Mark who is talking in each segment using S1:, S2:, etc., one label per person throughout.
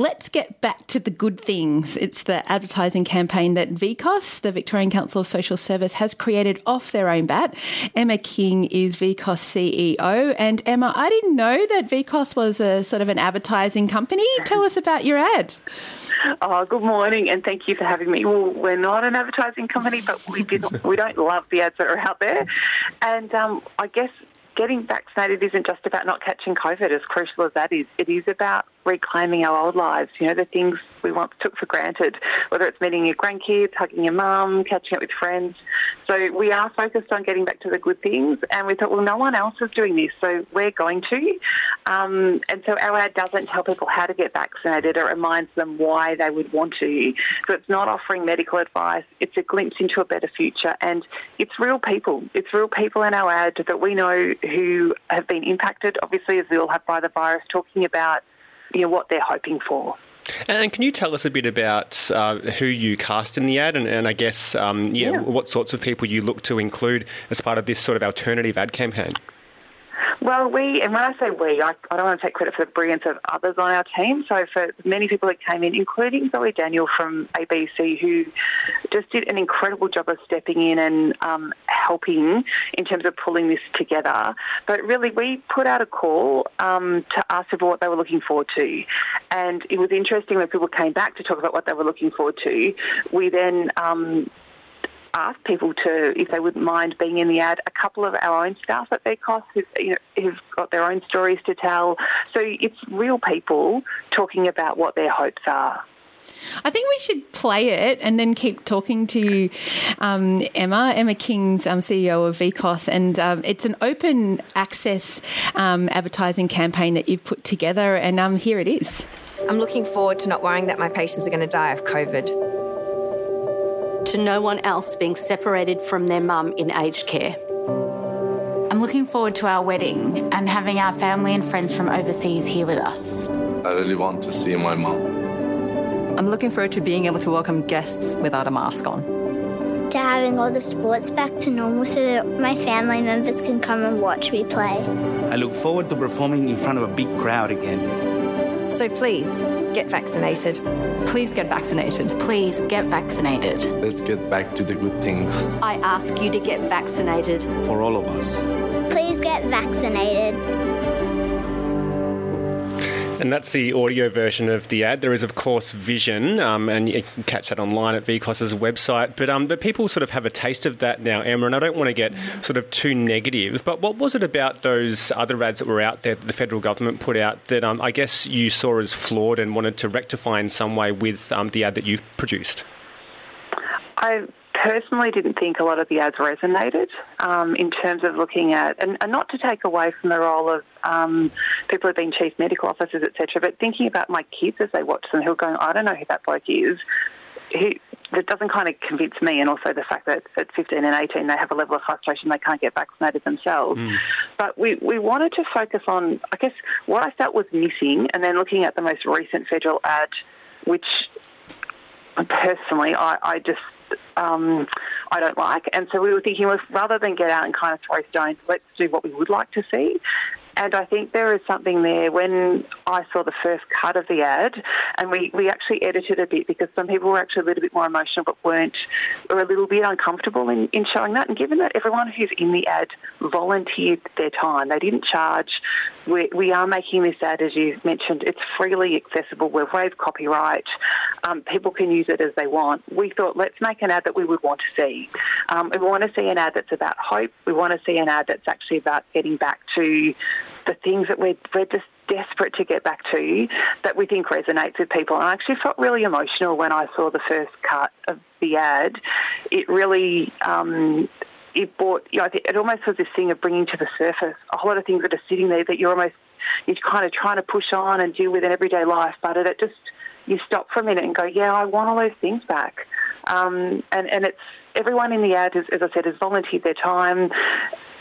S1: Let's get back to the good things. It's the advertising campaign that VCOSS, the Victorian Council of Social Service, has created off their own bat. Emma King is VCOSS CEO. And Emma, I didn't know that VCOSS was a sort of an advertising company. Tell us about your ad.
S2: Oh, good morning, and thank you for having me. Well, we're not an advertising company, but we did we don't love the ads that are out there, and um, I guess getting vaccinated isn't just about not catching COVID, as crucial as that is. It is about reclaiming our old lives, you know, the things we once took for granted, whether it's meeting your grandkids, hugging your mum, catching up with friends. So we are focused on getting back to the good things, and we thought, well, no one else is doing this, so we're going to. Um, and so our ad doesn't tell people how to get vaccinated, it reminds them why they would want to. So it's not offering medical advice, it's a glimpse into a better future, and it's real people. It's real people in our ad that we know who have been impacted, obviously, as we all have by the virus, talking about you know, what they're hoping for.
S3: And can you tell us a bit about uh, who you cast in the ad, and, and I guess um, yeah, yeah, what sorts of people you look to include as part of this sort of alternative ad campaign?
S2: Well, we, and when I say we, I, I, don't want to take credit for the brilliance of others on our team. So, for many people that came in, including Zoe Daniel from ABC, who just did an incredible job of stepping in and um, helping in terms of pulling this together. But really, we put out a call um, to ask people what they were looking forward to. And it was interesting when people came back to talk about what they were looking forward to. We then um, asked people to, if they wouldn't mind being in the ad, a couple of our own staff at VCOSS who've, you know, who've got their own stories to tell. So it's real people talking about what their hopes are.
S1: I think we should play it and then keep talking to um, Emma, Emma King's um, CEO of VCOSS. And um, it's an open access um, advertising campaign that you've put together. And um, here it is.
S4: I'm looking forward to not worrying that my patients are going to die of COVID
S5: to no one else being separated from their mum in aged care.
S6: I'm looking forward to our wedding and having our family and friends from overseas here with us.
S7: I really want to see my mum.
S8: I'm looking forward to being able to welcome guests without a mask on.
S9: To having all the sports back to normal so that my family members can come and watch me play.
S10: I look forward to performing in front of a big crowd again.
S4: So please, get vaccinated.
S8: Please get vaccinated.
S6: Please get vaccinated.
S7: Let's get back to the good things.
S5: I ask you to get vaccinated.
S10: For all of us.
S9: Please get vaccinated.
S3: And that's the audio version of the ad. There is, of course, vision, um, and you can catch that online at VCOSS's website. But um, people sort of have a taste of that now, Emma, and I don't want to get sort of too negative. But what was it about those other ads that were out there that the federal government put out that um, I guess you saw as flawed and wanted to rectify in some way with um, the ad that you've produced?
S2: I personally didn't think a lot of the ads resonated um, in terms of looking at, and, and, not to take away from the role of um, people who've been chief medical officers, etc., but thinking about my kids as they watch them who are going, I don't know who that bloke is. He, that doesn't kind of convince me, and also the fact that at 15 and 18 they have a level of frustration they can't get vaccinated themselves. Mm. But we, we wanted to focus on, I guess, what I felt was missing, and then looking at the most recent federal ad, which personally I, I just um, I don't like. And so we were thinking, well, rather than get out and kind of throw stones, let's do what we would like to see. And I think there is something there when I saw the first cut of the ad, and we, we actually edited a bit because some people were actually a little bit more emotional but weren't, were a little bit uncomfortable in, in showing that. And given that everyone who's in the ad volunteered their time, they didn't charge, we, we are making this ad, as you mentioned, it's freely accessible. We've waived copyright. Um, people can use it as they want. We thought, let's make an ad that we would want to see. Um, we want to see an ad that's about hope. We want to see an ad that's actually about getting back to the things that we're, we're just desperate to get back to that we think resonates with people. And I actually felt really emotional when I saw the first cut of the ad. It really. Um, it brought, you know, it almost was this thing of bringing to the surface a whole lot of things that are sitting there that you're almost, you're kind of trying to push on and deal with in everyday life, but it, just, you stop for a minute and go, yeah, I want all those things back. Um, and, and it's everyone in the ad, as I said, has volunteered their time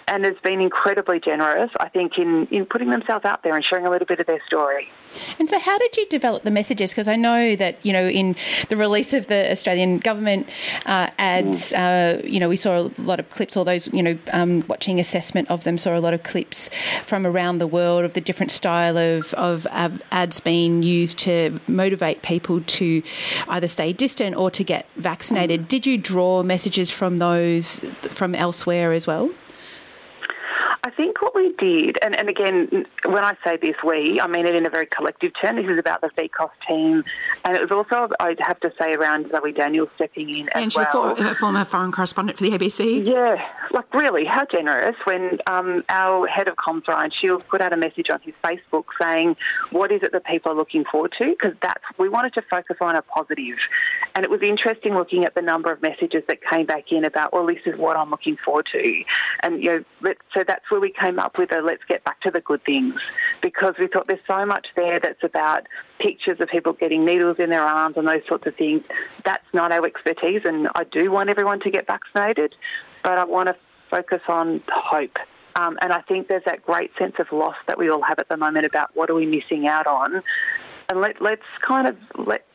S2: and has been incredibly generous, I think, in, in putting themselves out there and sharing a little bit of their story.
S1: And so, how did you develop the messages? Because I know that you know in the release of the Australian government uh, ads, uh, you know, we saw a lot of clips. All those, you know, um, watching assessment of them, saw a lot of clips from around the world of the different style of of ads being used to motivate people to either stay distant or to get vaccinated. Did you draw messages from those from elsewhere as well?
S2: I think what we did, and, and again, when I say this we, I mean it in a very collective term. This is about the VCOSS team, and it was also, I'd have to say, around Zoe Daniels stepping in
S1: and
S2: as well.
S1: For, former foreign correspondent for the ABC.
S2: Yeah, like really, how generous when um, our head of comms, Ryan Shields, put out a message on his Facebook saying, what is it that people are looking forward to? Because that's, we wanted to focus on a positive. And it was interesting looking at the number of messages that came back in about, well, this is what I'm looking forward to. And, you know, so that's where we came up with a let's get back to the good things because we thought there's so much there that's about pictures of people getting needles in their arms and those sorts of things. That's not our expertise, and I do want everyone to get vaccinated, but I want to focus on hope. Um, and I think there's that great sense of loss that we all have at the moment about what are we missing out on. And let, let's kind of let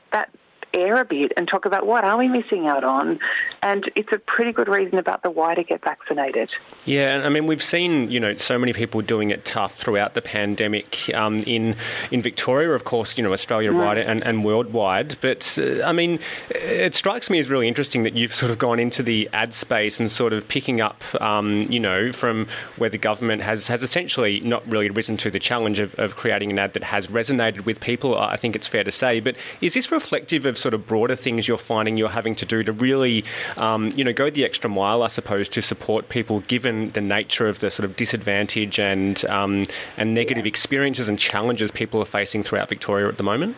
S2: air a bit and talk about what are we missing out on. And it's a pretty good reason about the why to get vaccinated.
S3: Yeah, I mean we've seen you know so many people doing it tough throughout the pandemic um, in in Victoria, of course, you know Australia wide mm. and, and worldwide. But uh, I mean, it strikes me as really interesting that you've sort of gone into the ad space and sort of picking up, um, you know, from where the government has has essentially not really risen to the challenge of, of creating an ad that has resonated with people. I think it's fair to say. But is this reflective of sort of broader things you're finding you're having to do to really, um, you know, go the extra mile, I suppose, to support people given the nature of the sort of disadvantage and um, and negative experiences and challenges people are facing throughout Victoria at the moment?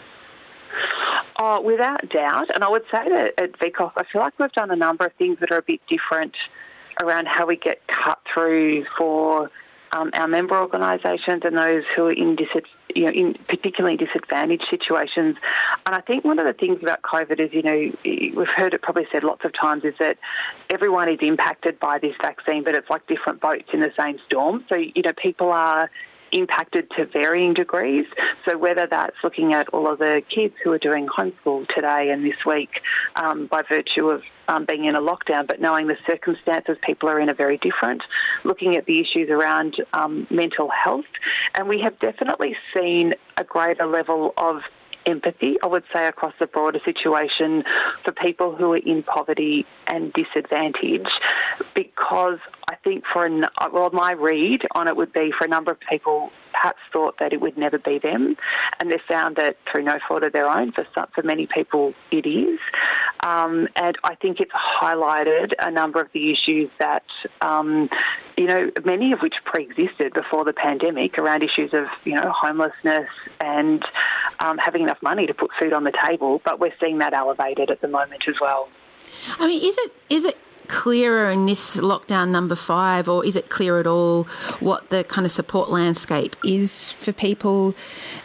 S2: Oh, without doubt. And I would say that at VCOSS, I feel like we've done a number of things that are a bit different around how we get cut through for um, our member organisations and those who are in, you know, in particularly disadvantaged situations. And I think one of the things about COVID is, you know, we've heard it probably said lots of times, is that everyone is impacted by this vaccine, but it's like different boats in the same storm. So, you know, people are impacted to varying degrees. So whether that's looking at all of the kids who are doing homeschool today and this week um, by virtue of um, being in a lockdown, but knowing the circumstances people are in are very different, looking at the issues around um, mental health. And we have definitely seen a greater level of empathy, I would say, across the broader situation for people who are in poverty and disadvantage because I think for, an, well, my read on it would be for a number of people perhaps thought that it would never be them, and they found that through no fault of their own, for some, for many people it is. Um, and I think it's highlighted a number of the issues that, um, you know, many of which pre-existed before the pandemic around issues of, you know, homelessness and um, having enough money to put food on the table. But we're seeing that elevated at the moment as well.
S1: I mean, is it is it clearer in this lockdown number five, or is it clear at all what the kind of support landscape is for people,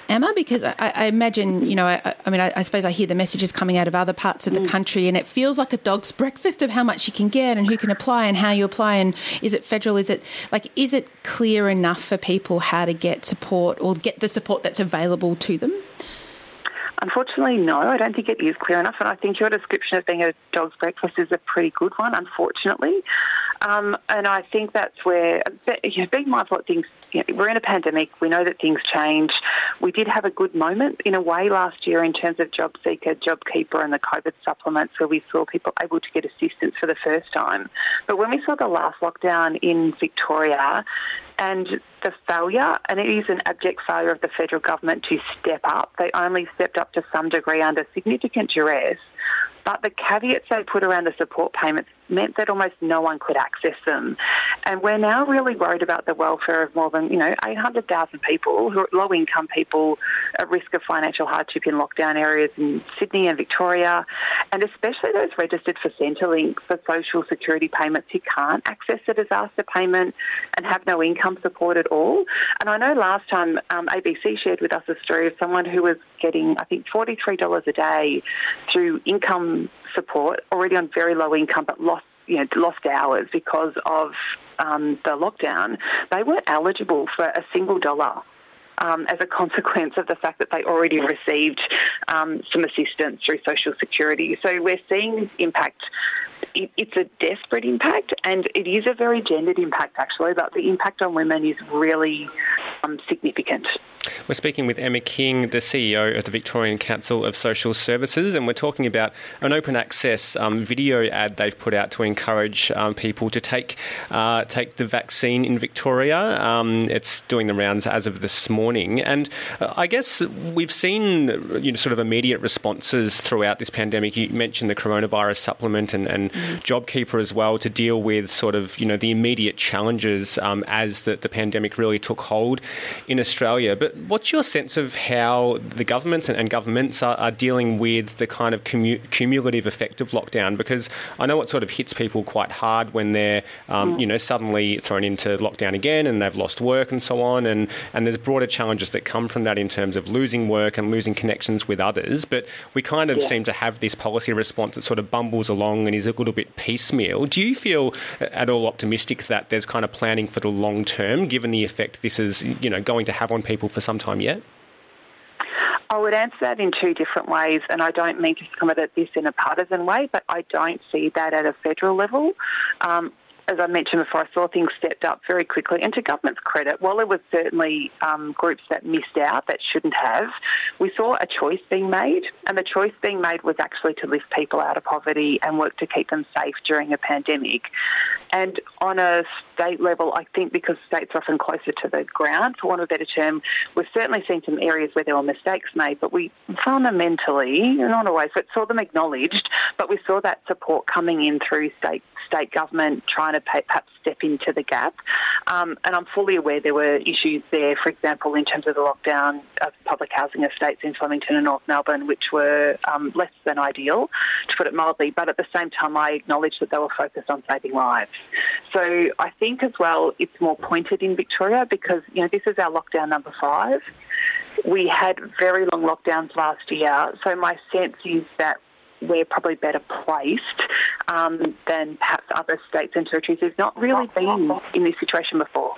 S1: Emma? Because I, I imagine, you know, I, I mean, I, I, suppose I hear the messages coming out of other parts of the mm. country, and it feels like a dog's breakfast of how much you can get and who can apply and how you apply, and is it federal? Is it like, is it clear enough for people how to get support or get the support that's available to them?
S2: Unfortunately, no, I don't think it is clear enough. And I think your description of being a dog's breakfast is a pretty good one, unfortunately. Um, and I think that's where, you know, being mindful of things, you know, we're in a pandemic, we know that things change. We did have a good moment in a way last year in terms of JobSeeker, JobKeeper, and the COVID supplements where we saw people able to get assistance for the first time. But when we saw the last lockdown in Victoria, and the failure, and it is an abject failure of the federal government to step up. They only stepped up to some degree under significant duress. But the caveats they put around the support payments meant that almost no one could access them. And we're now really worried about the welfare of more than, you know, 800,000 people who are low income people at risk of financial hardship in lockdown areas in Sydney and Victoria, and especially those registered for Centrelink for social security payments who can't access a disaster payment and have no income support at all. And I know last time um, ABC shared with us a story of someone who was getting, I think, $43 a day through income support, already on very low income, but lost you know lost hours because of um, the lockdown, they weren't eligible for a single dollar um, as a consequence of the fact that they already received um, some assistance through social security. So we're seeing this impact. It, it's a desperate impact, and it is a very gendered impact actually. But the impact on women is really um, significant.
S3: We're speaking with Emma King, the CEO of the Victorian Council of Social Services, and we're talking about an open access um, video ad they've put out to encourage um, people to take uh, take the vaccine in Victoria. Um, it's doing the rounds as of this morning, and uh, I guess we've seen you know sort of immediate responses throughout this pandemic. You mentioned the coronavirus supplement and, and mm. JobKeeper as well to deal with sort of you know the immediate challenges um, as the, the pandemic really took hold in Australia, but what's your sense of how the governments and, and governments are, are, dealing with the kind of commu- cumulative effect of lockdown? Because I know it sort of hits people quite hard when they're, um, mm. you know, suddenly thrown into lockdown again and they've lost work and so on. And, and there's broader challenges that come from that in terms of losing work and losing connections with others. But we kind of yeah. seem to have this policy response that sort of bumbles along and is a little bit piecemeal. Do you feel at all optimistic that there's kind of planning for the long term, given the effect this is, you know, going to have on people for some yet?
S2: I would answer that in two different ways, and I don't mean to come at this in a partisan way, but I don't see that at a federal level. Um, as I mentioned before, I saw things stepped up very quickly. And to government's credit, while there was certainly um, groups that missed out that shouldn't have, we saw a choice being made. And the choice being made was actually to lift people out of poverty and work to keep them safe during a pandemic. And on a state level, I think because states are often closer to the ground, for want of a better term, we've certainly seen some areas where there were mistakes made, but we fundamentally, not always, but saw them acknowledged, but we saw that support coming in through state state government trying to perhaps step into the gap. Um, and I'm fully aware there were issues there, for example, in terms of the lockdown of public housing estates in Flemington and North Melbourne, which were um, less than ideal, to put it mildly. But at the same time, I acknowledge that they were focused on saving lives. So I think as well it's more pointed in Victoria because, you know, this is our lockdown number five. We had very long lockdowns last year, so my sense is that we're probably better placed um, than perhaps other states and territories who've not really been in this situation before.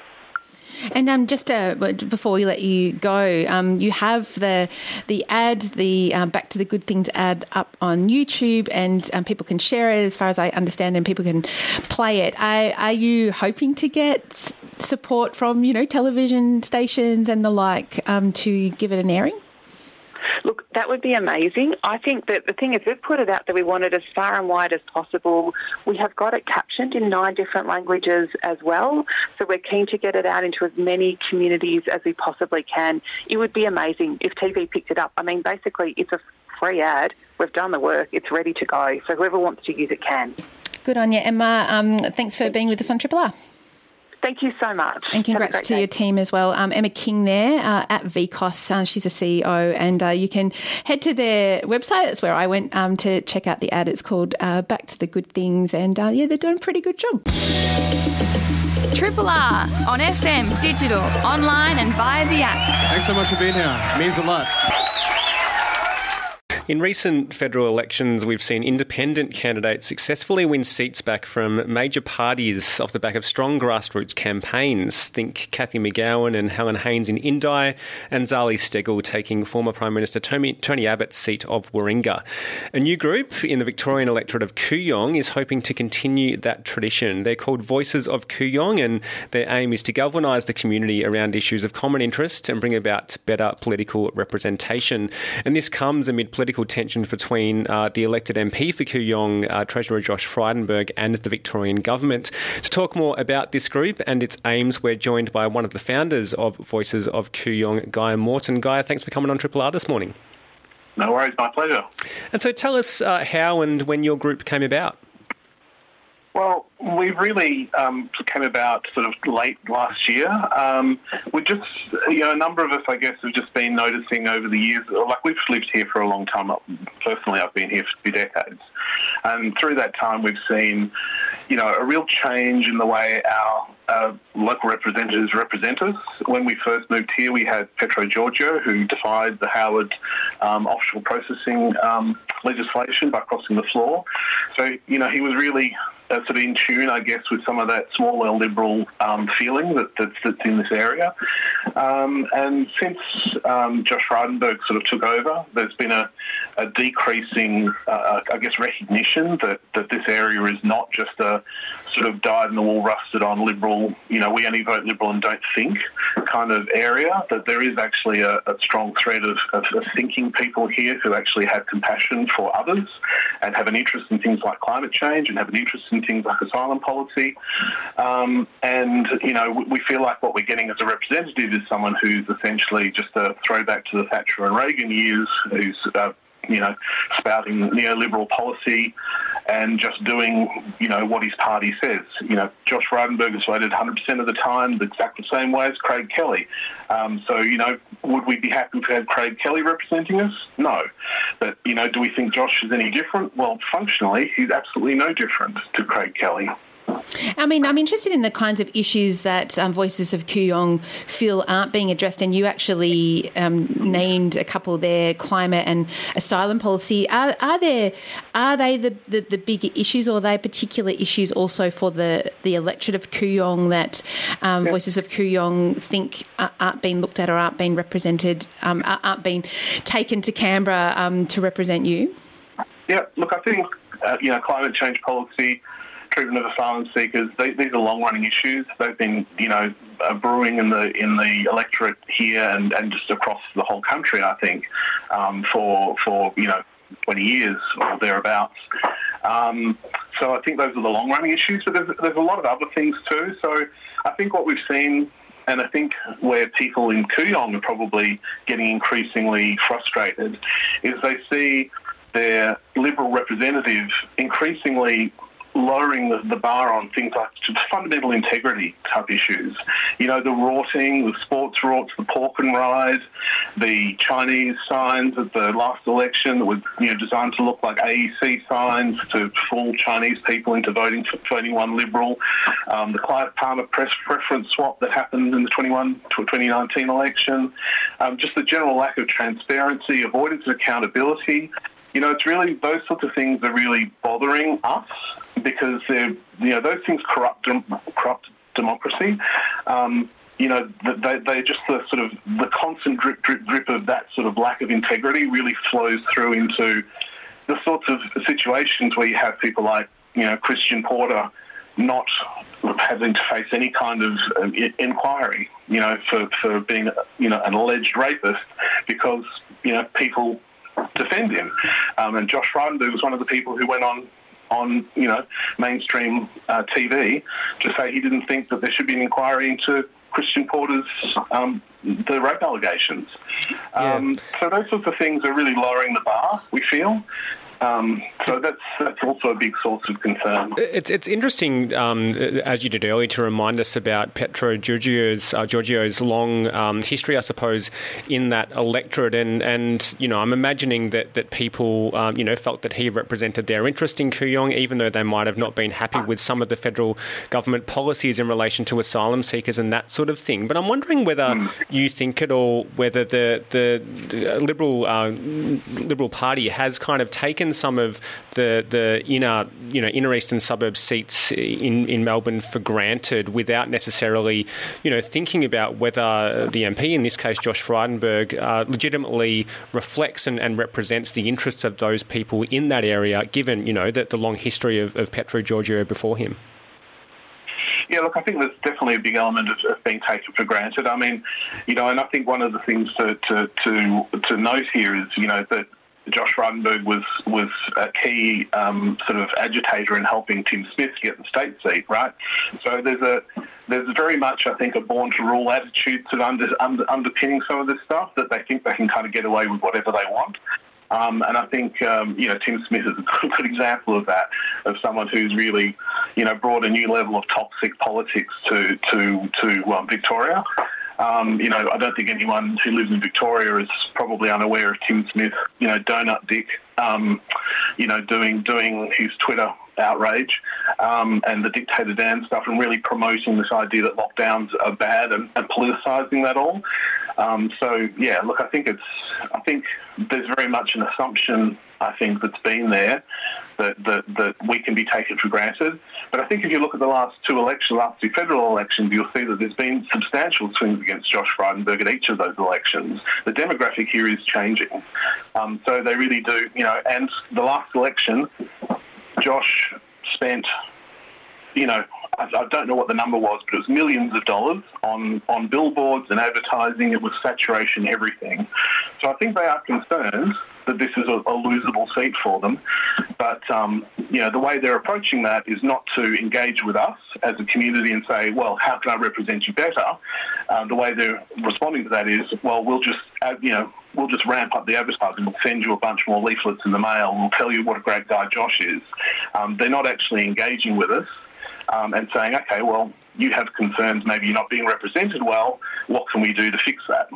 S1: And um, just uh, before we let you go, um, you have the the ad, the um, Back to the Good Things ad up on YouTube, and um, people can share it, as far as I understand, and people can play it. Are, are you hoping to get support from you know television stations and the like um, to give it an airing?
S2: Look, that would be amazing. I think that the thing is, we've put it out that we want it as far and wide as possible. We have got it captioned in nine different languages as well. So we're keen to get it out into as many communities as we possibly can. It would be amazing if TV picked it up. I mean, basically, it's a free ad. We've done the work. It's ready to go. So whoever wants to use it can.
S1: Good on you, Emma. Um, thanks for being with us on Triple R.
S2: Thank you so much.
S1: And congrats to day. your team as well. Um, Emma King there uh, at VCOSS. Uh, she's a CEO, and uh, you can head to their website. That's where I went um, to check out the ad. It's called uh, Back to the Good Things, and uh, yeah, they're doing a pretty good job.
S11: Triple R on FM, digital, online, and via the app.
S12: Thanks so much for being here. It means a lot.
S3: In recent federal elections, we've seen independent candidates successfully win seats back from major parties off the back of strong grassroots campaigns. Think Cathy McGowan and Helen Haines in Indi, and Zali Steggall taking former Prime Minister Tony, Tony Abbott's seat of Warringah. A new group in the Victorian electorate of Kooyong is hoping to continue that tradition. They're called Voices of Kooyong, and their aim is to galvanise the community around issues of common interest and bring about better political representation. And this comes amid political political tensions between uh, the elected MP for Kooyong, uh, Treasurer Josh Frydenberg, and the Victorian government. To talk more about this group and its aims, we're joined by one of the founders of Voices of Kooyong, Guy Morton. Guy, thanks for coming on Triple R this morning.
S13: No worries, my pleasure.
S3: And so tell us uh, how and when your group came about.
S13: Well, we really um, came about sort of late last year. Um, we just, you know, a number of us, I guess, have just been noticing over the years. Like we've lived here for a long time. Personally, I've been here for two decades, and through that time, we've seen, you know, a real change in the way our uh, local representatives represent us. When we first moved here, we had Petro Georgiou, who defied the Howard um, offshore processing um, legislation by crossing the floor. So, you know, he was really uh, sort of in tune, I guess, with some of that smaller liberal um, feeling that, that's, that's in this area. Um, and since um, Josh Frydenberg sort of took over, there's been a, a decreasing, uh, I guess, recognition that, that this area is not just a sort of dyed in the wool, rusted on liberal, you know, we only vote liberal and don't think kind of area, that there is actually a, a strong thread of, of, of thinking people here who actually have compassion for others and have an interest in things like climate change and have an interest in things like asylum policy. Um, and, you know, we feel like what we're getting as a representative is someone who's essentially just a throwback to the Thatcher and Reagan years, who's uh, you know, spouting neoliberal policy and just doing, you know, what his party says. You know, Josh Frydenberg is voted 100% of the time the exact the same way as Craig Kelly. Um, so, you know, would we be happy to have Craig Kelly representing us? No. But, you know, do we think Josh is any different? Well, functionally, he's absolutely no different to Craig Kelly.
S1: I mean, I'm interested in the kinds of issues that um, Voices of Kooyong feel aren't being addressed, and you actually um, named a couple there: climate and asylum policy. Are, are there are they the, the, the bigger issues, or are they particular issues also for the the electorate of Kooyong that um, Voices of Kooyong think aren't being looked at or aren't being represented, um, aren't being taken to Canberra um, to represent you?
S13: Yeah, look, I think uh, you know climate change policy treatment of asylum seekers. They, these are long-running issues. They've been, you know, uh, brewing in the in the electorate here and, and just across the whole country. I think um, for for you know 20 years or thereabouts. Um, so I think those are the long-running issues. But there's, there's a lot of other things too. So I think what we've seen and I think where people in Kooyong are probably getting increasingly frustrated is they see their Liberal representative increasingly lowering the, the bar on things like fundamental integrity type issues. You know, the rorting, the sports rorts, the pork and ride, the Chinese signs at the last election that were you know designed to look like AEC signs to fool Chinese people into voting for voting one Liberal. Um, the Clive Palmer press preference swap that happened in the 21 2019 election. Um, just the general lack of transparency, avoidance of accountability. You know, it's really those sorts of things are really bothering us because they're, you know, those things corrupt, corrupt democracy. Um, you know, they, they just the sort of the constant drip, drip, drip of that sort of lack of integrity really flows through into the sorts of situations where you have people like, you know, Christian Porter not having to face any kind of um, inquiry, you know, for, for being, you know, an alleged rapist because, you know, people defend him. Um, and Josh Frydenberg was one of the people who went on on you know mainstream uh, TV to say he didn't think that there should be an inquiry into Christian Porter's um, the rape allegations. Um, So those sorts of things are really lowering the bar. We feel, um, so that's that's also a big source of concern.
S3: It's it's interesting, um, as you did earlier, to remind us about Petro Giorgio's, uh, Georgiou's long um, history, I suppose, in that electorate, and and you know, I'm imagining that that people, um, you know, felt that he represented their interest in Kooyong, even though they might have not been happy with some of the federal government policies in relation to asylum seekers and that sort of thing. But I'm wondering whether mm. you think at all whether the the, the Liberal uh, Liberal Party has kind of taken some of the the inner you know inner eastern suburb seats in in Melbourne for granted without necessarily you know thinking about whether the MP in this case Josh Frydenberg uh, legitimately reflects and, and, represents the interests of those people in that area given you know that the long history of, of Petro Georgiou before him.
S13: Yeah, look, I think there's definitely a big element of, of, being taken for granted. I mean, you know, and I think one of the things to, to, to, to note here is, you know, that Josh Frydenberg was was a key um, sort of agitator in helping Tim Smith get the state seat, right? So there's a there's very much, I think, a born to rule attitude sort of under, under, underpinning some of this stuff that they think they can kind of get away with whatever they want. Um, and I think um, you know Tim Smith is a good, example of that, of someone who's really you know brought a new level of toxic politics to to to um, Victoria. Um, you know, I don't think anyone who lives in Victoria is probably unaware of Tim Smith, you know, Donut Dick, um, you know, doing doing his Twitter outrage um, and the dictator Dan stuff, and really promoting this idea that lockdowns are bad and, and politicising that all. Um, so yeah, look, I think it's I think there's very much an assumption I think that's been there that, that, that we can be taken for granted. But I think if you look at the last two elections, last two federal elections, you'll see that there's been substantial swings against Josh Frydenberg at each of those elections. The demographic here is changing. Um, so they really do, you know, and the last election, Josh spent, you know, I, don't know what the number was, but it was millions of dollars on, on billboards and advertising. It was saturation, everything. So I think they are concerned that this is a, a losable seat for them. But um, you know, the way they're approaching that is not to engage with us as a community and say, "Well, how can I represent you better?" Um, the way they're responding to that is, "Well, we'll just you know." We'll just ramp up the advertising. We'll send you a bunch more leaflets in the mail. We'll tell you what a great guy Josh is. Um, they're not actually engaging with us um, and saying, okay, well, you have concerns, maybe you're not being represented well. What can we do to fix that?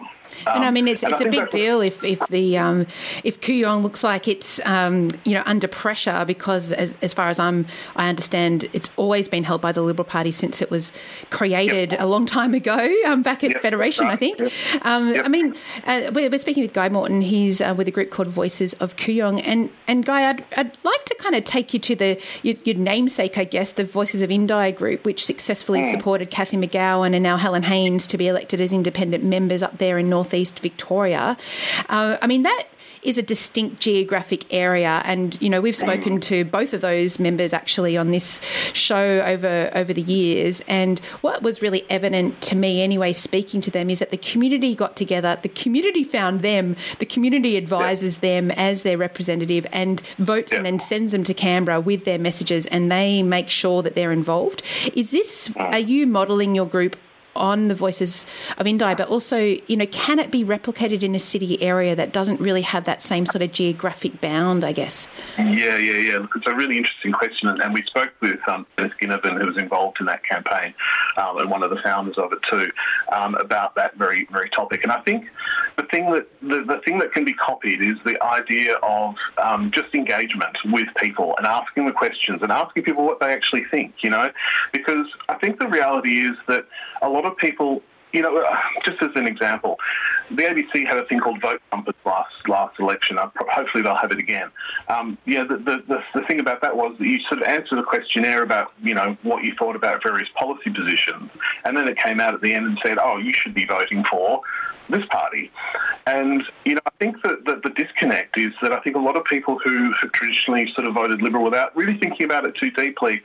S1: And I mean, it's, um, it's a big deal if if the um, if Kooyong looks like it's um, you know under pressure because as, as far as I'm I understand it's always been held by the Liberal Party since it was created yep. a long time ago um, back at yep, Federation. I think. Yep. Um, I mean, uh, we're, we're, speaking with Guy Morton. He's uh, with a group called Voices of Kooyong, and and Guy, I'd, I'd like to kind of take you to the your, your namesake, I guess, the Voices of Indi group, which successfully mm. supported Cathy McGowan and now Helen Haines to be elected as independent members up there in northeast Victoria. Uh, I mean, that is a distinct geographic area and you know we've spoken to both of those members actually on this show over over the years and what was really evident to me anyway speaking to them is that the community got together the community found them the community advises them as their representative and votes and then sends them to Canberra with their messages and they make sure that they're involved. Is this are you modeling your group on the voices of Indi, but also, you know, can it be replicated in a city area that doesn't really have that same sort of geographic bound, I guess?
S13: Yeah, yeah, yeah. Look, it's a really interesting question, and, we spoke with um, Dennis Ginnivan, who was involved in that campaign, um, and one of the founders of it too, um, about that very, very topic. And I think the thing that the, the thing that can be copied is the idea of um, just engagement with people and asking the questions and asking people what they actually think. You know, because I think the reality is that a lot of people you know, just as an example, the ABC had a thing called Vote Compass last last election. Hopefully, they'll have it again. Um, yeah, the, the, the, the, thing about that was that you sort of answered a questionnaire about you know what you thought about various policy positions, and then it came out at the end and said, "Oh, you should be voting for this party." And you know, I think that, that the disconnect is that I think a lot of people who have traditionally sort of voted Liberal without really thinking about it too deeply,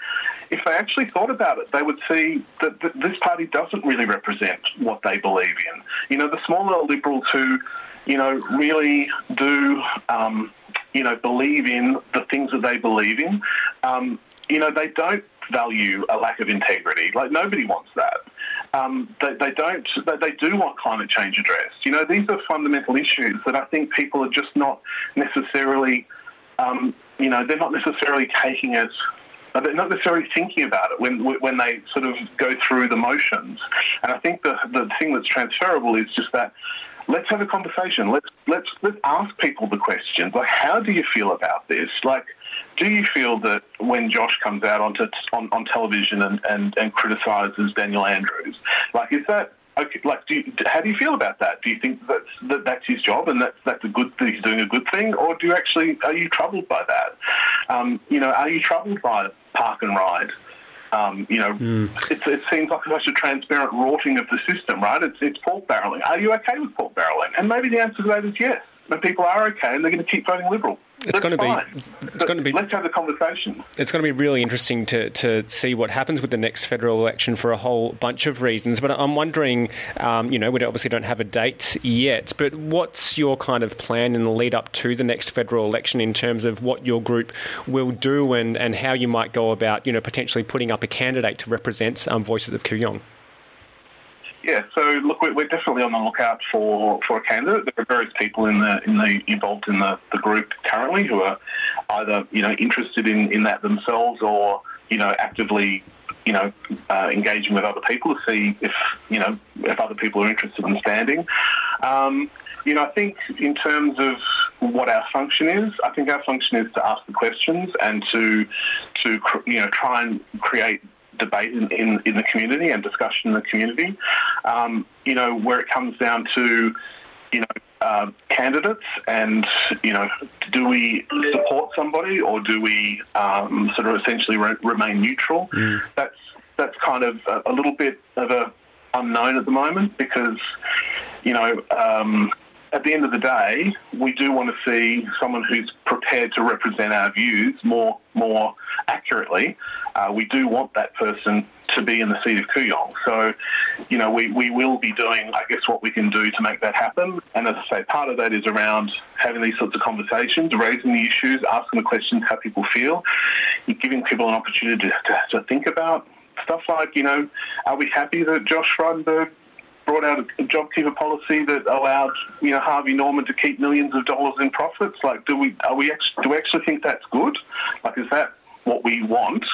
S13: if they actually thought about it, they would see that, that this party doesn't really represent what they believe in. You know, the smaller Liberals who, you know, really do. Um, you know, believe in the things that they believe in. Um, you know, they don't value a lack of integrity. Like nobody wants that. Um, they, they, don't. They, they do want climate change addressed. You know, these are fundamental issues that I think people are just not necessarily. Um, you know, they're not necessarily taking it. They're not necessarily thinking about it when when they sort of go through the motions. And I think the the thing that's transferable is just that let's have a conversation. Let's let's let's ask people the questions. Like, how do you feel about this? Like, do you feel that when Josh comes out onto on, on television and, and, and criticises Daniel Andrews, like, is that okay? Like, do you, how do you feel about that? Do you think that's that, that's his job and that's that's a good he's doing a good thing, or do you actually are you troubled by that? Um, you know, are you troubled by park and ride? Um, you know, mm. it, it, seems like such a transparent rorting of the system, right? It's, it's pork barrelling. Are you okay with pork barrelling? And maybe the answer to that is yes. But people are okay, and they're going to keep voting Liberal.
S3: It's going to
S13: be. It's going to be. Let's have the conversation.
S3: It's going to be really interesting to, to see what happens with the next federal election for a whole bunch of reasons. But I'm wondering, um, you know, we obviously don't have a date yet. But what's your kind of plan in the lead up to the next federal election in terms of what your group will do and, and how you might go about, you know, potentially putting up a candidate to represent um, Voices of Kooyong?
S13: Yeah, so look, we're definitely on the lookout for, for a candidate. There are various people in the in the involved in the, the group currently who are either you know interested in, in that themselves or you know actively you know uh, engaging with other people to see if you know if other people are interested in standing. Um, you know, I think in terms of what our function is. I think our function is to ask the questions and to to you know try and create debate in, in, in the community and discussion in the community. Um, you know, where it comes down to, you know, uh, candidates and, you know, do we support somebody or do we um, sort of essentially re- remain neutral? Mm. That's that's kind of a, a, little bit of a unknown at the moment because, you know, um, at the end of the day, we do want to see someone who's prepared to represent our views more more accurately. Uh, we do want that person to be in the seat of Kooyong. So, you know, we, we will be doing, I guess, what we can do to make that happen. And as I say, part of that is around having these sorts of conversations, raising the issues, asking the questions how people feel, giving people an opportunity to, to, to think about stuff like, you know, are we happy that Josh Frydenberg brought out a JobKeeper policy that allowed you know Harvey Norman to keep millions of dollars in profits. Like, do we are we actually, do we actually think that's good? Like, is that what we want,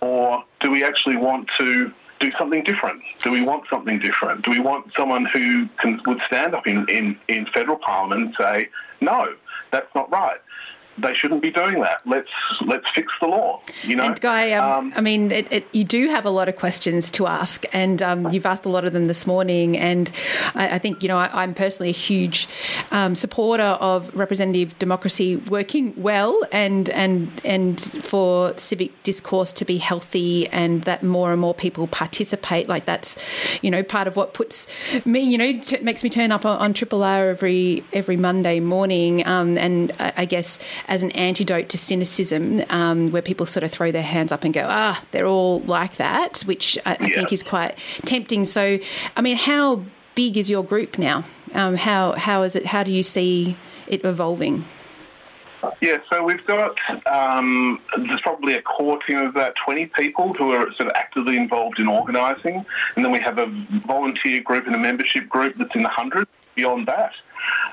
S13: or do we actually want to do something different? Do we want something different? Do we want someone who can, would stand up in, in, in federal parliament and say, no, that's not right? They shouldn't be doing that. Let's let's fix the law. You know,
S1: and Guy, um, um, I mean, it, it, you do have a lot of questions to ask, and um, you've asked a lot of them this morning. And I, I think you know, I, am personally a huge um, supporter of representative democracy working well, and and and for civic discourse to be healthy, and that more and more people participate. Like that's, you know, part of what puts me, you know, t- makes me turn up on, on Triple R every every Monday morning, um, and I, I guess as an antidote to cynicism, um, where people sort of throw their hands up and go, ah, they're all like that, which I, I yeah. think is quite tempting. So, I mean, how big is your group now? Um, how how is it? How do you see it evolving?
S13: Yeah, so we've got um, there's probably a core team of about 20 people who are sort of actively involved in organising, and then we have a volunteer group and a membership group that's in the hundreds. Beyond that,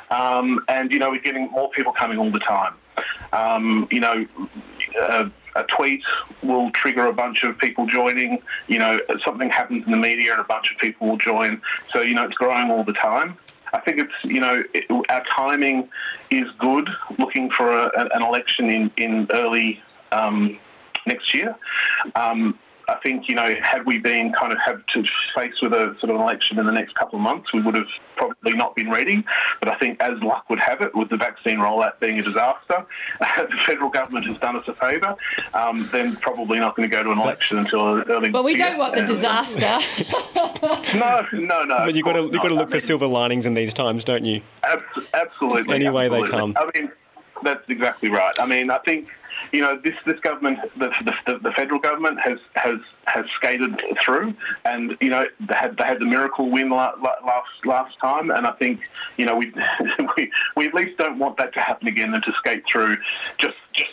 S13: um, and you know we're getting more people coming all the time. Um, you know, a, a, tweet will trigger a bunch of people joining. You know, something happens in the media and a bunch of people will join. So, you know, it's growing all the time. I think it's, you know, it, our timing is good looking for a, an election in, in early um, next year. Um, I think, you know, had we been kind of had to face with a sort of an election in the next couple of months, we would have probably not been ready. But I think, as luck would have it, with the vaccine rollout being a disaster, the federal government has done us a favour. Um, then probably not going to go to an election until early.
S1: Well, we don't want the disaster.
S13: no, no, no.
S3: But you've got to you've got to look I for silver linings in these times, don't you?
S13: Ab- absolutely.
S3: Any way
S13: absolutely.
S3: they come.
S13: I mean, that's exactly right. I mean, I think you know, this this government, the, the, the, federal government has has has skated through, and you know they had they had the miracle win last last time, and I think you know we we, we at least don't want that to happen again and to skate through just just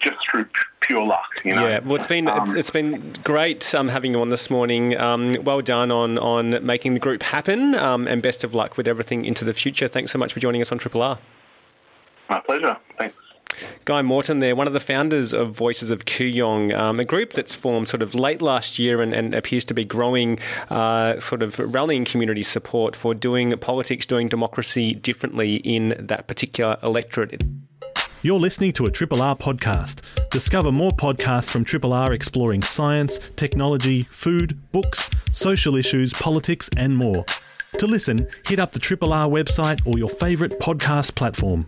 S13: just through pure luck. You know?
S3: Yeah, well, it's been um, it's, it's been great um, having you on this morning. Um, well done on on making the group happen, um, and best of luck with everything into the future. Thanks so much for joining us on Triple R.
S13: My pleasure. Thanks.
S3: Guy Morton there, one of the founders of Voices of Kooyong, um, a group that's formed sort of late last year and, and appears to be growing uh, sort of rallying community support for doing politics, doing democracy differently in that particular electorate.
S14: You're listening to a Triple R podcast. Discover more podcasts from Triple R exploring science, technology, food, books, social issues, politics, and more. To listen, hit up the Triple R website or your favourite podcast platform.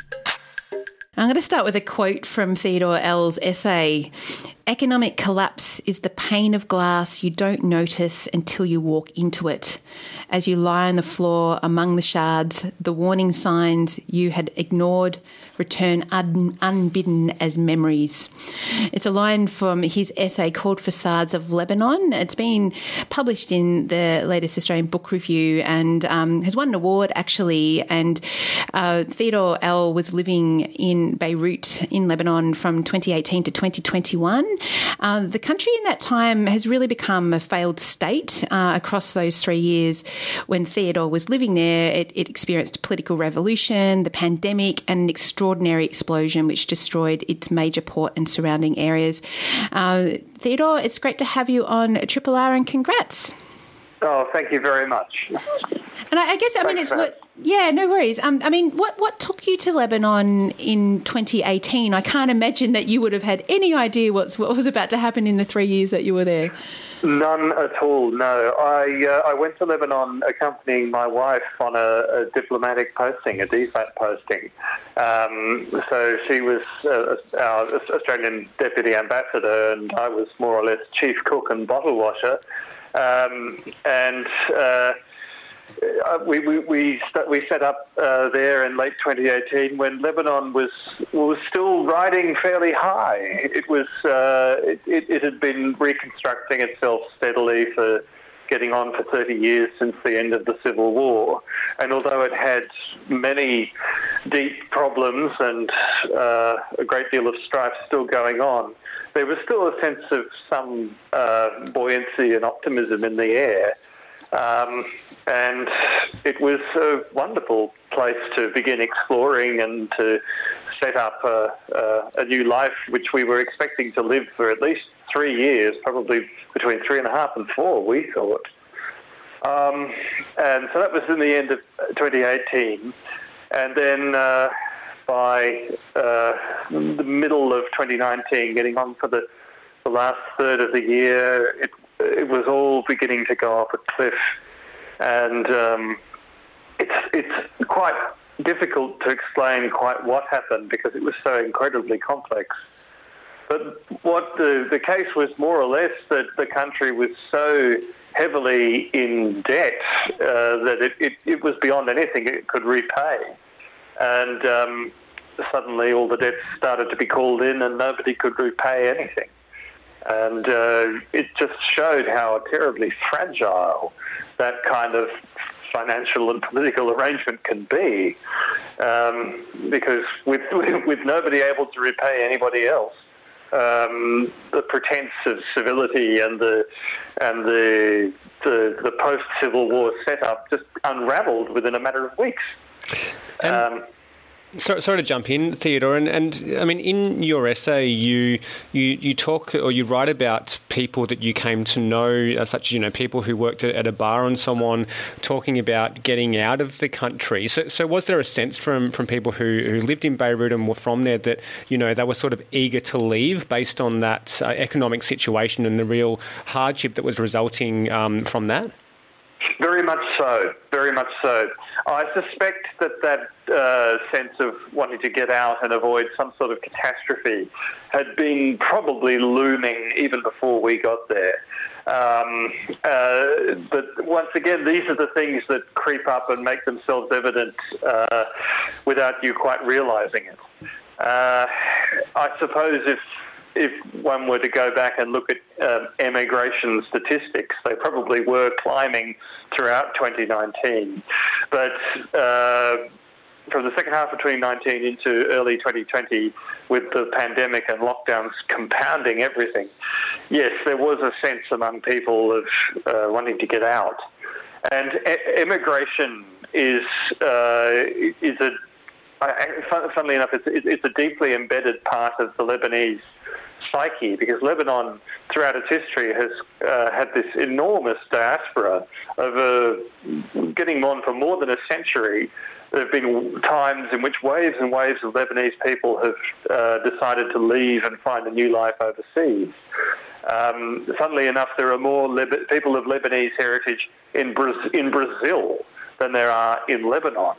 S1: I'm going to start with a quote from Theodore Ell's essay. Economic collapse is the pane of glass you don't notice until you walk into it. As you lie on the floor among the shards, the warning signs you had ignored return un- unbidden as memories. It's a line from his essay called Facades of Lebanon. It's been published in the latest Australian Book Review and um, has won an award actually. And uh, Theodore Ell was living in Beirut in Lebanon from 2018 to 2021. Uh, the country in that time has really become a failed state uh, across those three years. When Theodore was living there, it, it experienced political revolution, the pandemic, and an extraordinary extraordinary explosion which destroyed its major port and surrounding areas. Uh, Theodore, it's great to have you on Triple R and congrats.
S15: Oh, thank you very much.
S1: And I, I guess I mean it's what. Yeah, no worries. Um, I mean, what what took you to Lebanon in 2018? I can't imagine that you would have had any idea what's what was about to happen in the three years that you were there.
S15: None at all. No, I uh, I went to Lebanon accompanying my wife on a, a diplomatic posting, a DFAT posting. Um, so she was uh, our Australian deputy ambassador, and I was more or less chief cook and bottle washer. Um, and uh, uh, we we we, st- we set up uh, there in late 2018 when Lebanon was was still riding fairly high. It was uh, it, it, it, had been reconstructing itself steadily for getting on for 30 years since the end of the civil war, and although it had many deep problems and uh, a great deal of strife still going on, there was still a sense of some uh, buoyancy and optimism in the air. Um, and it was a wonderful place to begin exploring and to set up a, a, a, new life, which we were expecting to live for at least three years, probably between three and a half and four, we thought. Um, and so that was in the end of 2018. And then uh, by uh, the middle of 2019, getting on for the, the last third of the year, it it was all beginning to go off a cliff, and um, it's it's quite difficult to explain quite what happened because it was so incredibly complex. But what the, the case was more or less that the country was so heavily in debt uh, that it, it, it, was beyond anything it could repay. And um, suddenly all the debts started to be called in and nobody could repay anything. And uh, it just showed how terribly fragile that kind of financial and political arrangement can be. Um, because with, with nobody able to repay anybody else, um, the pretense of civility and the and the the, the post Civil War setup just unravelled within a matter of weeks.
S3: Um, so, sorry to jump in, Theodore, and, and I mean, in your essay, you, you you talk or you write about people that you came to know, uh, such as you know people who worked at, a bar and someone talking about getting out of the country. So, so was there a sense from from people who, who lived in Beirut and were from there that you know they were sort of eager to leave based on that uh, economic situation and the real hardship that was resulting um, from that?
S15: Very much so. Very much so. I suspect that that uh, sense of wanting to get out and avoid some sort of catastrophe had been probably looming even before we got there. Um, uh, but once again, these are the things that creep up and make themselves evident uh, without you quite realizing it. Uh, I suppose if if one were to go back and look at um, emigration statistics, they probably were climbing throughout 2019. But uh, from the second half of 2019 into early 2020, with the pandemic and lockdowns compounding everything, yes, there was a sense among people of uh, wanting to get out. And e- immigration is uh, is a funnily enough, it's, it's a deeply embedded part of the Lebanese psyche because Lebanon, throughout its history, has uh, had this enormous diaspora over getting on for more than a century. There have been times in which waves and waves of Lebanese people have uh, decided to leave and find a new life overseas. Um, funnily enough, there are more Lib- people of Lebanese heritage in, Bra- in Brazil than there are in Lebanon.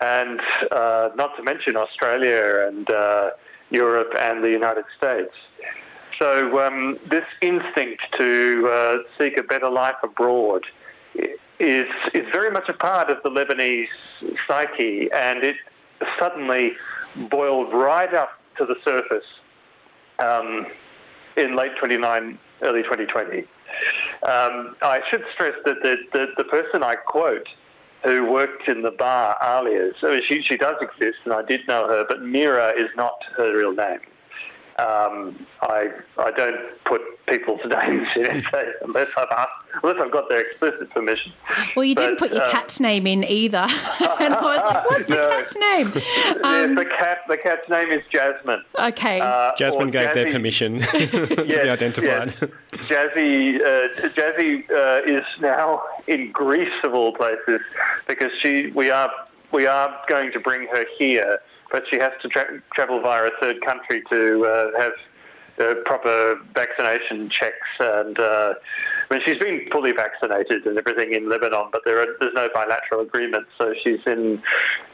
S15: And uh, not to mention Australia and uh, Europe and the United States. So um, this instinct to uh, seek a better life abroad is is very much a part of the Lebanese psyche, and it suddenly boiled right up to the surface um, in late 29, early 2020. Um, I should stress that the, the, the person I quote who worked in the bar, Aaliya's. I mean, she, she does exist, and I did know her, but Mira is not her real name. Um, I I don't put people's names in essays unless I've asked, unless I've got their explicit permission.
S1: Well, you didn't put your
S15: uh,
S1: cat's name in either, and I was like, "What's the
S15: No.
S1: cat's name?"
S15: yes,
S1: Um,
S15: the cat the cat's name is Jasmine.
S1: okay.
S15: Uh,
S3: Jasmine
S15: or
S3: gave their
S15: Jazzy-
S3: permission to be identified.
S15: yes. Jazzy, uh, Jazzy uh, is now in Greece of all places because she we are we are going to bring her here, but she has to tra- travel via a third country to uh, have. Uh, proper vaccination checks, and uh, I mean she's been fully vaccinated and everything in Lebanon, but there are, there's no bilateral agreement, so she's in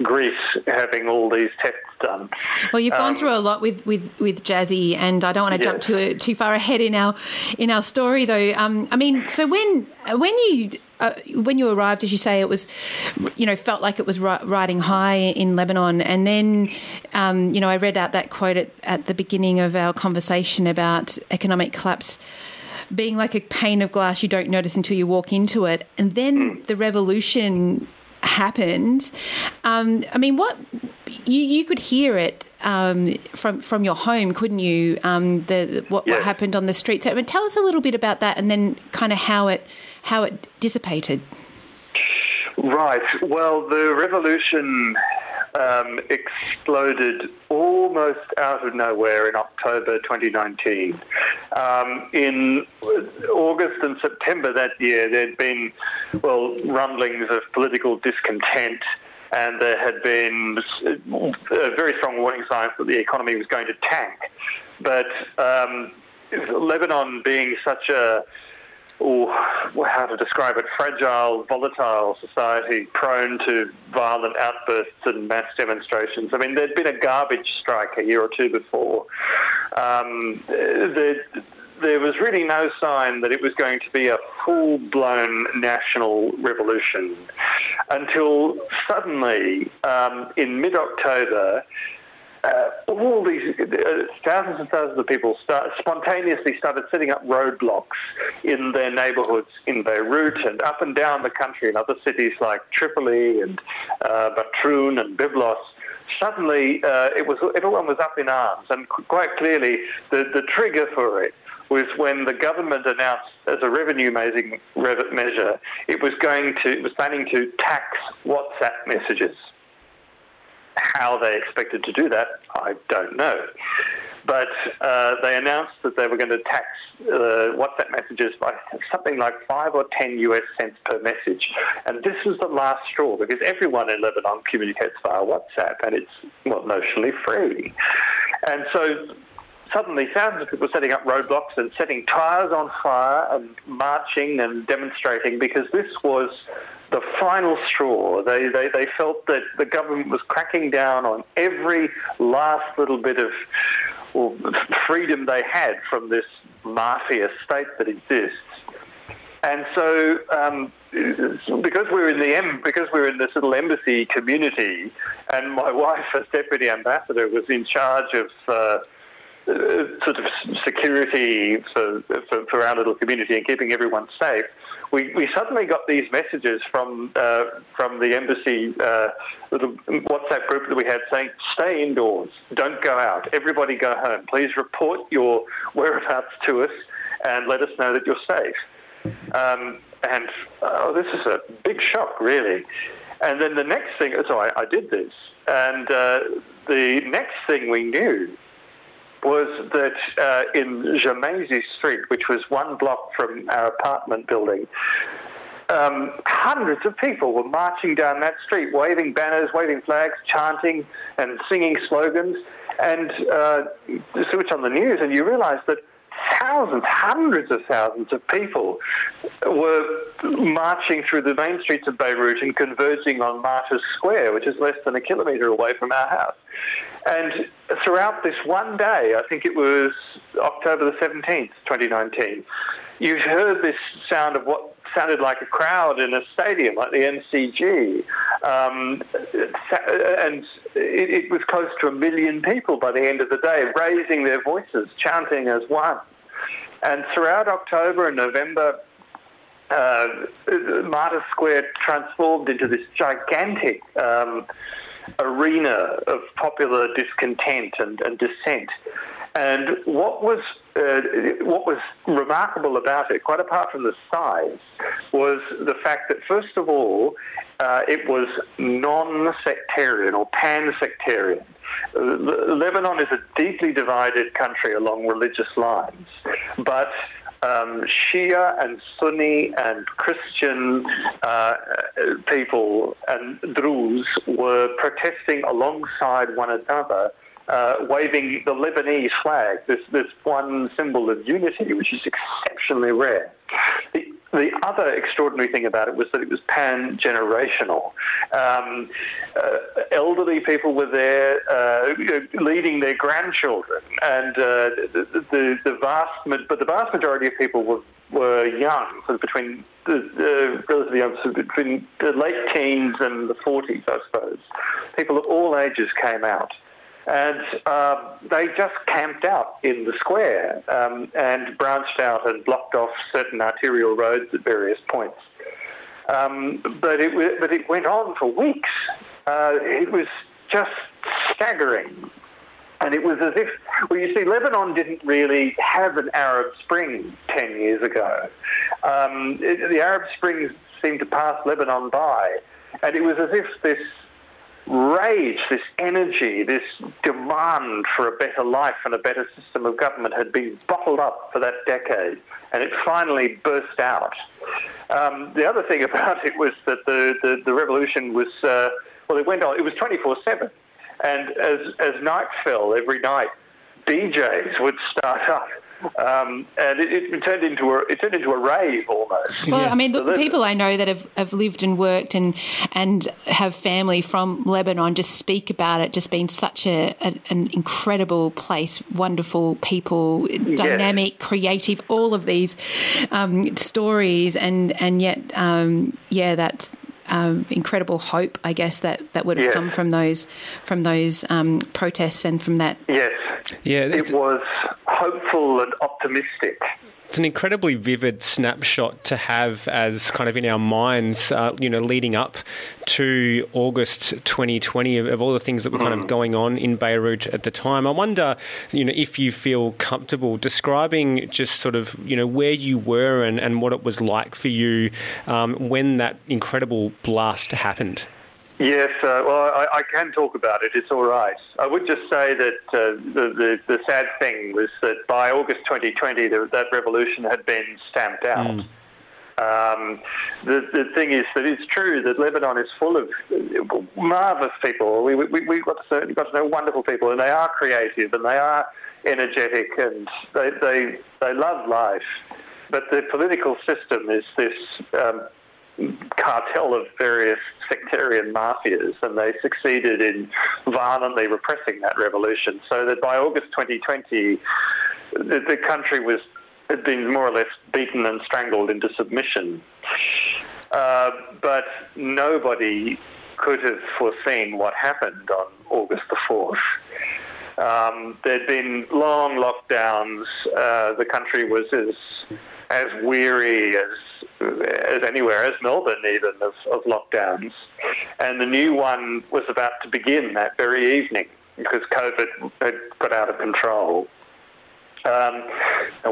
S15: Greece having all these tests done.
S1: Well, you've gone
S15: Um,
S1: through a lot with, with, with Jazzy, and I don't want to jump too too far ahead in our in our story, though. Um, I mean, so when when you uh, when you arrived, as you say, it was you know felt like it was riding high in Lebanon, and then um, you know I read out that quote at, at the beginning of our conversation about economic collapse being like a pane of glass you don't notice until you walk into it, and then the revolution happened. Um, I mean, what you you could hear it um, from from your home, couldn't you? Um, the, the- what, what happened on the streets. I mean, tell us a little bit about that, and then kind of how it how it dissipated.
S15: Right. Well, the revolution um, exploded almost out of nowhere in October 2019. Um, in August and September that year, there'd been, well, rumblings of political discontent. And there had been uh, very strong warning signs that the economy was going to tank. But um, Lebanon being such a or how to describe it, fragile, volatile society prone to violent outbursts and mass demonstrations. I mean, there'd been a garbage strike a year or two before. Um, there, there was really no sign that it was going to be a full blown national revolution until suddenly, um, in mid October, uh, all these uh, thousands and thousands of people start, spontaneously started setting up roadblocks in their neighbourhoods in Beirut and up and down the country in other cities like Tripoli and uh, Batroun and Byblos. Suddenly, uh, it was everyone was up in arms, and quite clearly, the, the trigger for it was when the government announced, as a revenue-making rev- measure, it was going to, it was planning to tax WhatsApp messages. How they expected to do that, I don't know. But uh, they announced that they were going to tax uh, WhatsApp messages by something like five or ten US cents per message. And this was the last straw because everyone in Lebanon communicates via WhatsApp and it's, well, notionally free. And so suddenly thousands of people setting up roadblocks and setting tyres on fire and marching and demonstrating because this was the final straw. They, they, they felt that the government was cracking down on every last little bit of well, freedom they had from this mafia state that exists. And so, um, because we're in the em- because we're in this little embassy community, and my wife, as deputy ambassador, was in charge of uh, uh, sort of security for, for, for our little community and keeping everyone safe. We, we suddenly got these messages from uh, from the embassy uh, little WhatsApp group that we had saying, "Stay indoors, don't go out. Everybody go home. Please report your whereabouts to us and let us know that you're safe." Um, and oh, this is a big shock, really. And then the next thing, so I, I did this, and uh, the next thing we knew was that uh, in Gemmayze Street, which was one block from our apartment building, um, hundreds of people were marching down that street, waving banners, waving flags, chanting and singing slogans. And uh, switch on the news, and you realise that thousands, hundreds of thousands of people were marching through the main streets of Beirut and converging on Martyrs Square, which is less than a kilometre away from our house. And throughout this one day, I think it was October the 17th, 2019, you heard this sound of what sounded like a crowd in a stadium, like the MCG. Um, and it, it was close to a million people by the end of the day, raising their voices, chanting as one. And throughout October and November, uh, Martyr Square transformed into this gigantic um, arena of popular discontent and, and dissent. And what was uh, what was remarkable about it, quite apart from the size, was the fact that first of all, uh, it was non-sectarian or pan-sectarian. Lebanon is a deeply divided country along religious lines, but um, Shia and Sunni and Christian uh, people and Druze were protesting alongside one another. Uh, waving the Lebanese flag, this, this one symbol of unity, which is exceptionally rare. The the other extraordinary thing about it was that it was pan generational. Um, uh, elderly people were there uh, leading their grandchildren, and uh, the, the, the, vast but the vast majority of people were were young, of between the, the relatively young, of between the late teens and the 40s, I suppose. People of all ages came out and uh, they just camped out in the square um, and branched out and blocked off certain arterial roads at various points. Um, but it but it went on for weeks. Uh, it was just staggering. And it was as if, well, you see, Lebanon didn't really have an Arab Spring 10 years ago. Um, it, the Arab Springs seemed to pass Lebanon by. And it was as if this rage, this energy, this demand for a better life and a better system of government had been bottled up for that decade, and it finally burst out. Um, the other thing about it was that the, the, the revolution was, uh, well, it went on, it was 24 7. And as, as night fell every night, DJs would start up um, and it, it, turned into a it turned into a rave almost.
S1: Well, yeah. I mean, look, the people I know that have, have lived and worked and and have family from Lebanon just speak about it just being such a, a an incredible place, wonderful people, dynamic, yes. creative, all of these um, stories, and and yet, um, yeah, that's um, incredible hope, I guess that, that would have yes. come from those from those um, protests and from that.
S15: Yes, yeah, it was hopeful and optimistic
S3: it's an incredibly vivid snapshot to have as kind of in our minds, uh, you know, leading up to August 2020 of, of, all the things that were kind of mm. going on in Beirut at the time. I wonder, you know, if you feel comfortable describing just sort of, you know, where you were and, and what it was like for you um, when that incredible blast happened.
S15: Yes, uh, well, I, I, can talk about it. It's all right. I would just say that uh, the, the, the sad thing was that by August 2020, the, that revolution had been stamped out. Mm. Um, the, the thing is that it's true that Lebanon is full of marvelous people. We, we, we got, to, got to know wonderful people, and they are creative and they are energetic and they, they, they love life. But the political system is this um, cartel of various sectarian mafias, and they succeeded in violently repressing that revolution. So that by August 2020, the, the country was had been more or less beaten and strangled into submission. Uh, but nobody could have foreseen what happened on August the 4th. Um, there'd been long lockdowns. Uh, the country was as as weary as as anywhere, as Melbourne even, of, of lockdowns. And the new one was about to begin that very evening because COVID had got out of control. Um,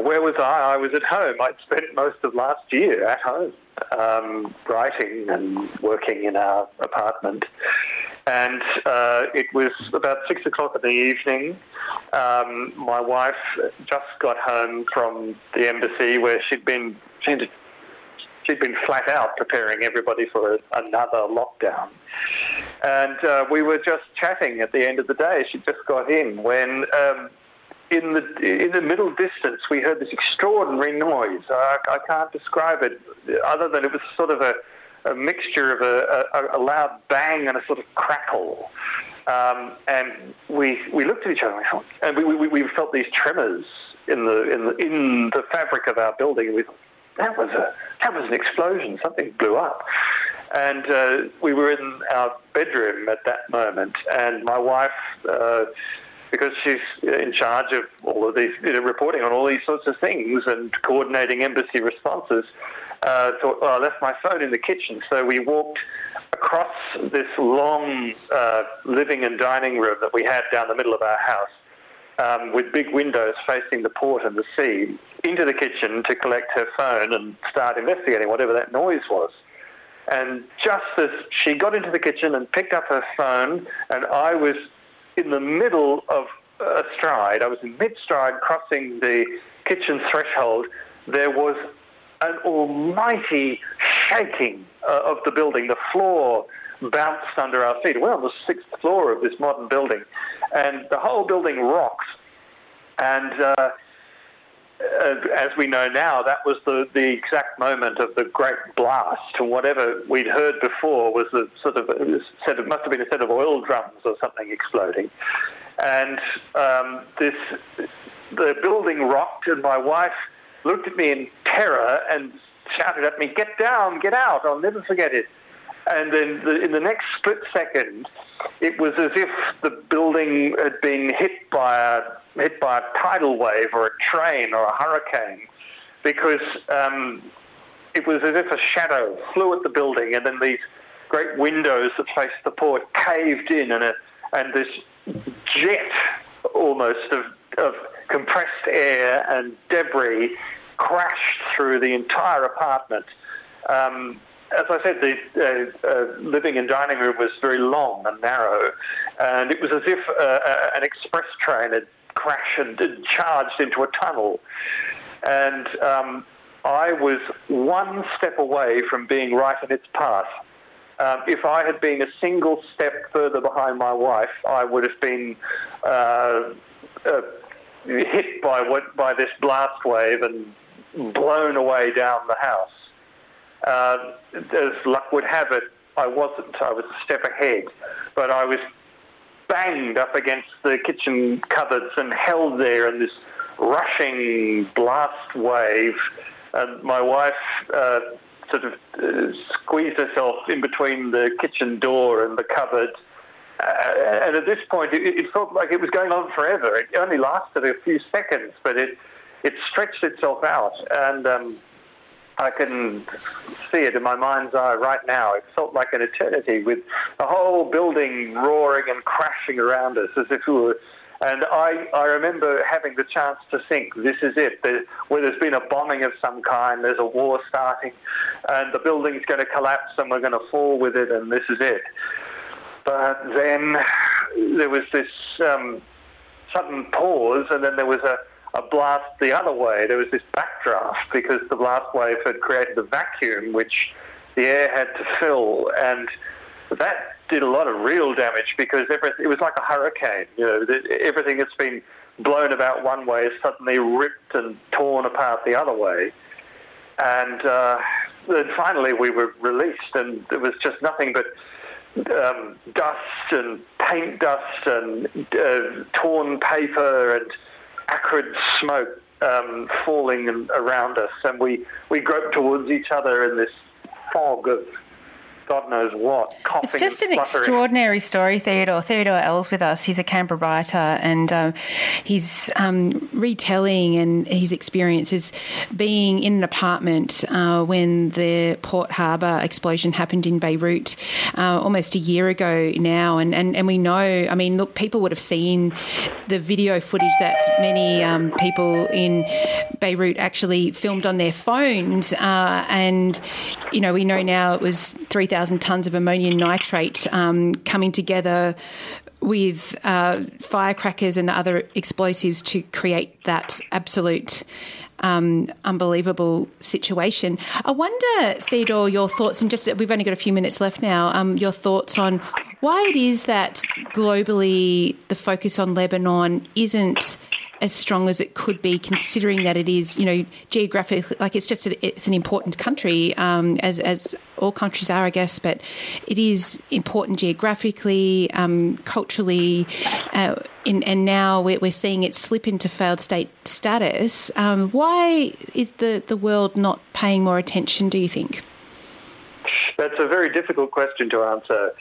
S15: where was I? I was at home. I'd spent most of last year at home, um, writing and working in our apartment. And uh, it was about six o'clock in the evening. Um, my wife just got home from the embassy where she'd been she'd she'd been flat out preparing everybody for another lockdown. And uh, we were just chatting at the end of the day. She just got in when. Um, in the in the middle distance, we heard this extraordinary noise. Uh, I can't describe it other than it was sort of a, a mixture of a, a, a, loud bang and a sort of crackle. Um, and we we looked at each other and we, we, we, we felt these tremors in the in the in the fabric of our building. We thought, that was a that was an explosion. Something blew up. And uh, we were in our bedroom at that moment, and my wife, uh, because she's in charge of all of these, you know, reporting on all these sorts of things and coordinating embassy responses, uh, thought, I left my phone in the kitchen. So we walked across this long uh, living and dining room that we had down the middle of our house um, with big windows facing the port and the sea into the kitchen to collect her phone and start investigating whatever that noise was. And just as she got into the kitchen and picked up her phone, and I was in the middle of a stride, I was in mid stride crossing the kitchen threshold, there was an almighty shaking uh, of the building. The floor bounced under our feet. We're on the sixth floor of this modern building, and the whole building rocked. And uh, as we know now, that was the, the exact moment of the great blast. And whatever we'd heard before was a sort of it said it must have been a set of oil drums or something exploding. And um, this the building rocked, and my wife looked at me in terror and shouted at me, "Get down! Get out! I'll never forget it." And then the, in the next split second, it was as if the building had been hit by a hit by a tidal wave or a train or a hurricane, because um, it was as if a shadow flew at the building, and then these great windows that faced the port caved in, and a, and this jet almost of, of compressed air and debris crashed through the entire apartment. Um, as I said, the uh, uh, living and dining room was very long and narrow, and it was as if uh, uh an express train had crashed and charged into a tunnel. And um, I was one step away from being right in its path. Um, if I had been a single step further behind my wife, I would have been uh, uh, hit by what by this blast wave and blown away down the house. Uh, as luck would have it, I wasn't. I was a step ahead, but I was banged up against the kitchen cupboards and held there in this rushing blast wave. And my wife uh, sort of uh, squeezed herself in between the kitchen door and the cupboard. Uh, and at this point, it, it, felt like it was going on forever. It only lasted a few seconds, but it it stretched itself out. And um, I can see it in my mind's eye right now. It felt like an eternity with the whole building roaring and crashing around us as if we were. And I, I remember having the chance to think, this is it. There, where there's been a bombing of some kind, there's a war starting, and the building's going to collapse and we're going to fall with it, and this is it. But then there was this um, sudden pause, and then there was a a blast the other way. There was this backdraft because the blast wave had created a vacuum which the air had to fill, and that did a lot of real damage because it was like a hurricane. You know, everything that's been blown about one way is suddenly ripped and torn apart the other way. And uh, then finally we were released, and there was just nothing but um, dust and paint dust and uh, torn paper and acrid smoke um, falling around us, and we, we groped towards each other in this fog of God knows what.
S1: It's just an extraordinary story, Theodore. Theodore Ell's with us. He's a Canberra writer and um, he's um, retelling and his experiences being in an apartment uh, when the Port Harbour explosion happened in Beirut uh, almost a year ago now. And, and, and we know, I mean, look, people would have seen the video footage that many um, people in Beirut actually filmed on their phones. Uh, and, you know, we know now it was 3,000 tonnes of ammonium nitrate um, coming together with uh, firecrackers and other explosives to create that absolute um, unbelievable situation. I wonder, Theodore, your thoughts, and just we've only got a few minutes left now, um, your thoughts on why it is that globally the focus on Lebanon isn't as strong as it could be, considering that it is, you know, geographically, like it's just a, it's an important country, um, as as all countries are, I guess, but it is important geographically, um, culturally, uh, in, and now we're, we're, seeing it slip into failed state status. Um, why is the the world not paying more attention? Do you think?
S15: That's a very difficult question to answer.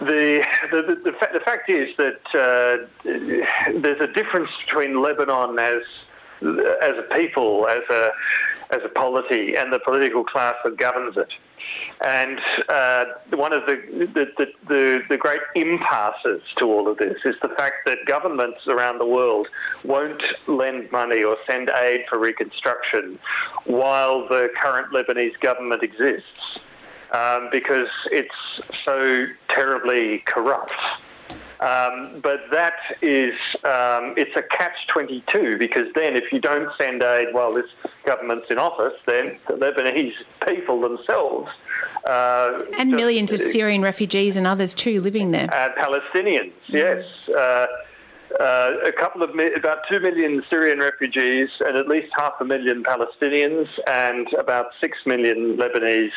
S15: The, the, the, the, fact is that uh, there's a difference between Lebanon as as a people, as a as a polity, and the political class that governs it. And uh, one of the, the, the, the great impasses to all of this is the fact that governments around the world won't lend money or send aid for reconstruction while the current Lebanese government exists um, because it's so terribly corrupt. Um, but that is, um, it's a catch-22 because then if you don't send aid while this government's in office, then the Lebanese people themselves uh,
S1: and millions of Syrian refugees and others too living there.
S15: And Palestinians, yes. Uh, uh, a couple of about two million Syrian refugees and at least half a million Palestinians and about six million Lebanese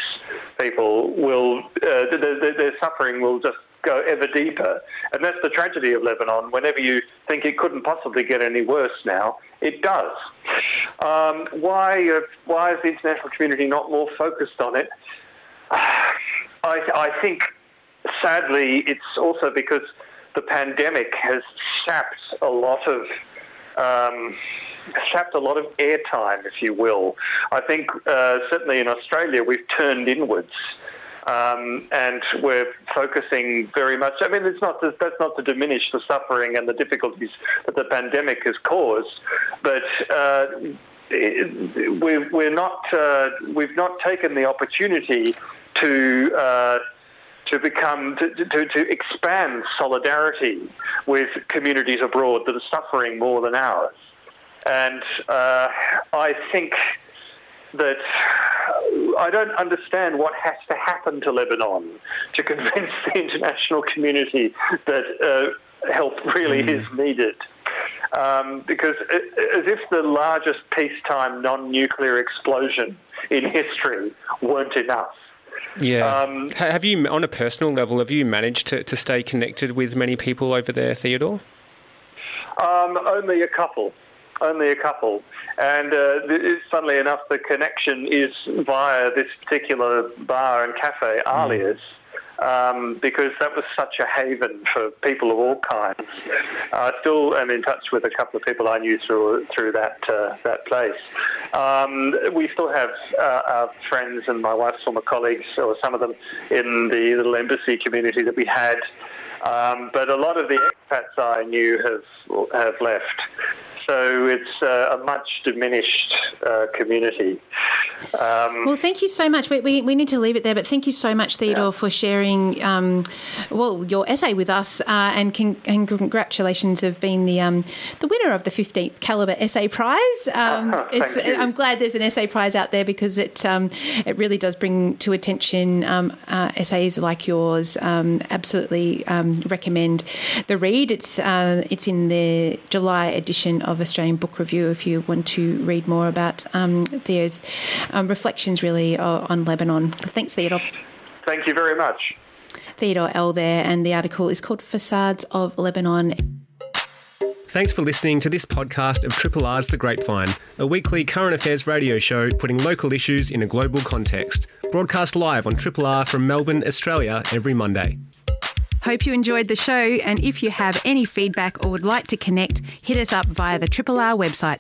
S15: people will uh, their, their suffering will just go ever deeper, and that's the tragedy of Lebanon. Whenever you think it couldn't possibly get any worse now, it does. Um, why uh, why is the international community not more focused on it? I, I think sadly it's also because the pandemic has sapped a lot of um, sapped a lot of airtime, if you will. I think uh, certainly in Australia we've turned inwards. Um, and we're focusing very much. I mean, it's not to, that's not to diminish the suffering and the difficulties that the pandemic has caused, but uh, we're, we're not uh, we've not taken the opportunity to uh, to become to, to, to expand solidarity with communities abroad that are suffering more than ours. And uh, I think that I don't understand what has to happen to Lebanon to convince the international community that uh, help really mm. is needed. Um, because as if the largest peacetime non-nuclear explosion in history weren't enough.
S3: Yeah. Um, have you, on a personal level, have you managed to, to stay connected with many people over there, Theodore?
S15: Um, only a couple. Only a couple. And uh, funnily enough, the connection is via this particular bar and cafe, hmm. Aaliya's. Mm um, because that was such a haven for people of all kinds. I still am in touch with a couple of people I knew through through that uh, that place. Um, we still have uh, our friends and my wife's former colleagues, or some of them, in the little embassy community that we had. Um, but a lot of the expats I knew have have left so it's uh, a much diminished uh, community.
S1: Um, well, thank you so much. We, we, we, need to leave it there, but thank you so much, Theodore, yeah. for sharing um, well your essay with us, uh, and, con- and, congratulations of being the um, the winner of the 15th Calibre Essay Prize. Um, I'm glad there's an essay prize out there because it um, it really does bring to attention um, uh, essays like yours. absolutely recommend the read. It's uh, it's in the July edition of of Australian Book Review if you want to read more about um, Theo's um, reflections really on Lebanon. Thanks, Theodore.
S15: Thank you very much.
S1: Theodore Ell. there, and the article is called Facades of Lebanon.
S3: Thanks for listening to this podcast of Triple R's The Grapevine, a weekly current affairs radio show putting local issues in a global context. Broadcast live on Triple R from Melbourne, Australia, every Monday.
S1: Hope you enjoyed the show, and if you have any feedback or would like to connect, hit us up via the Triple R website.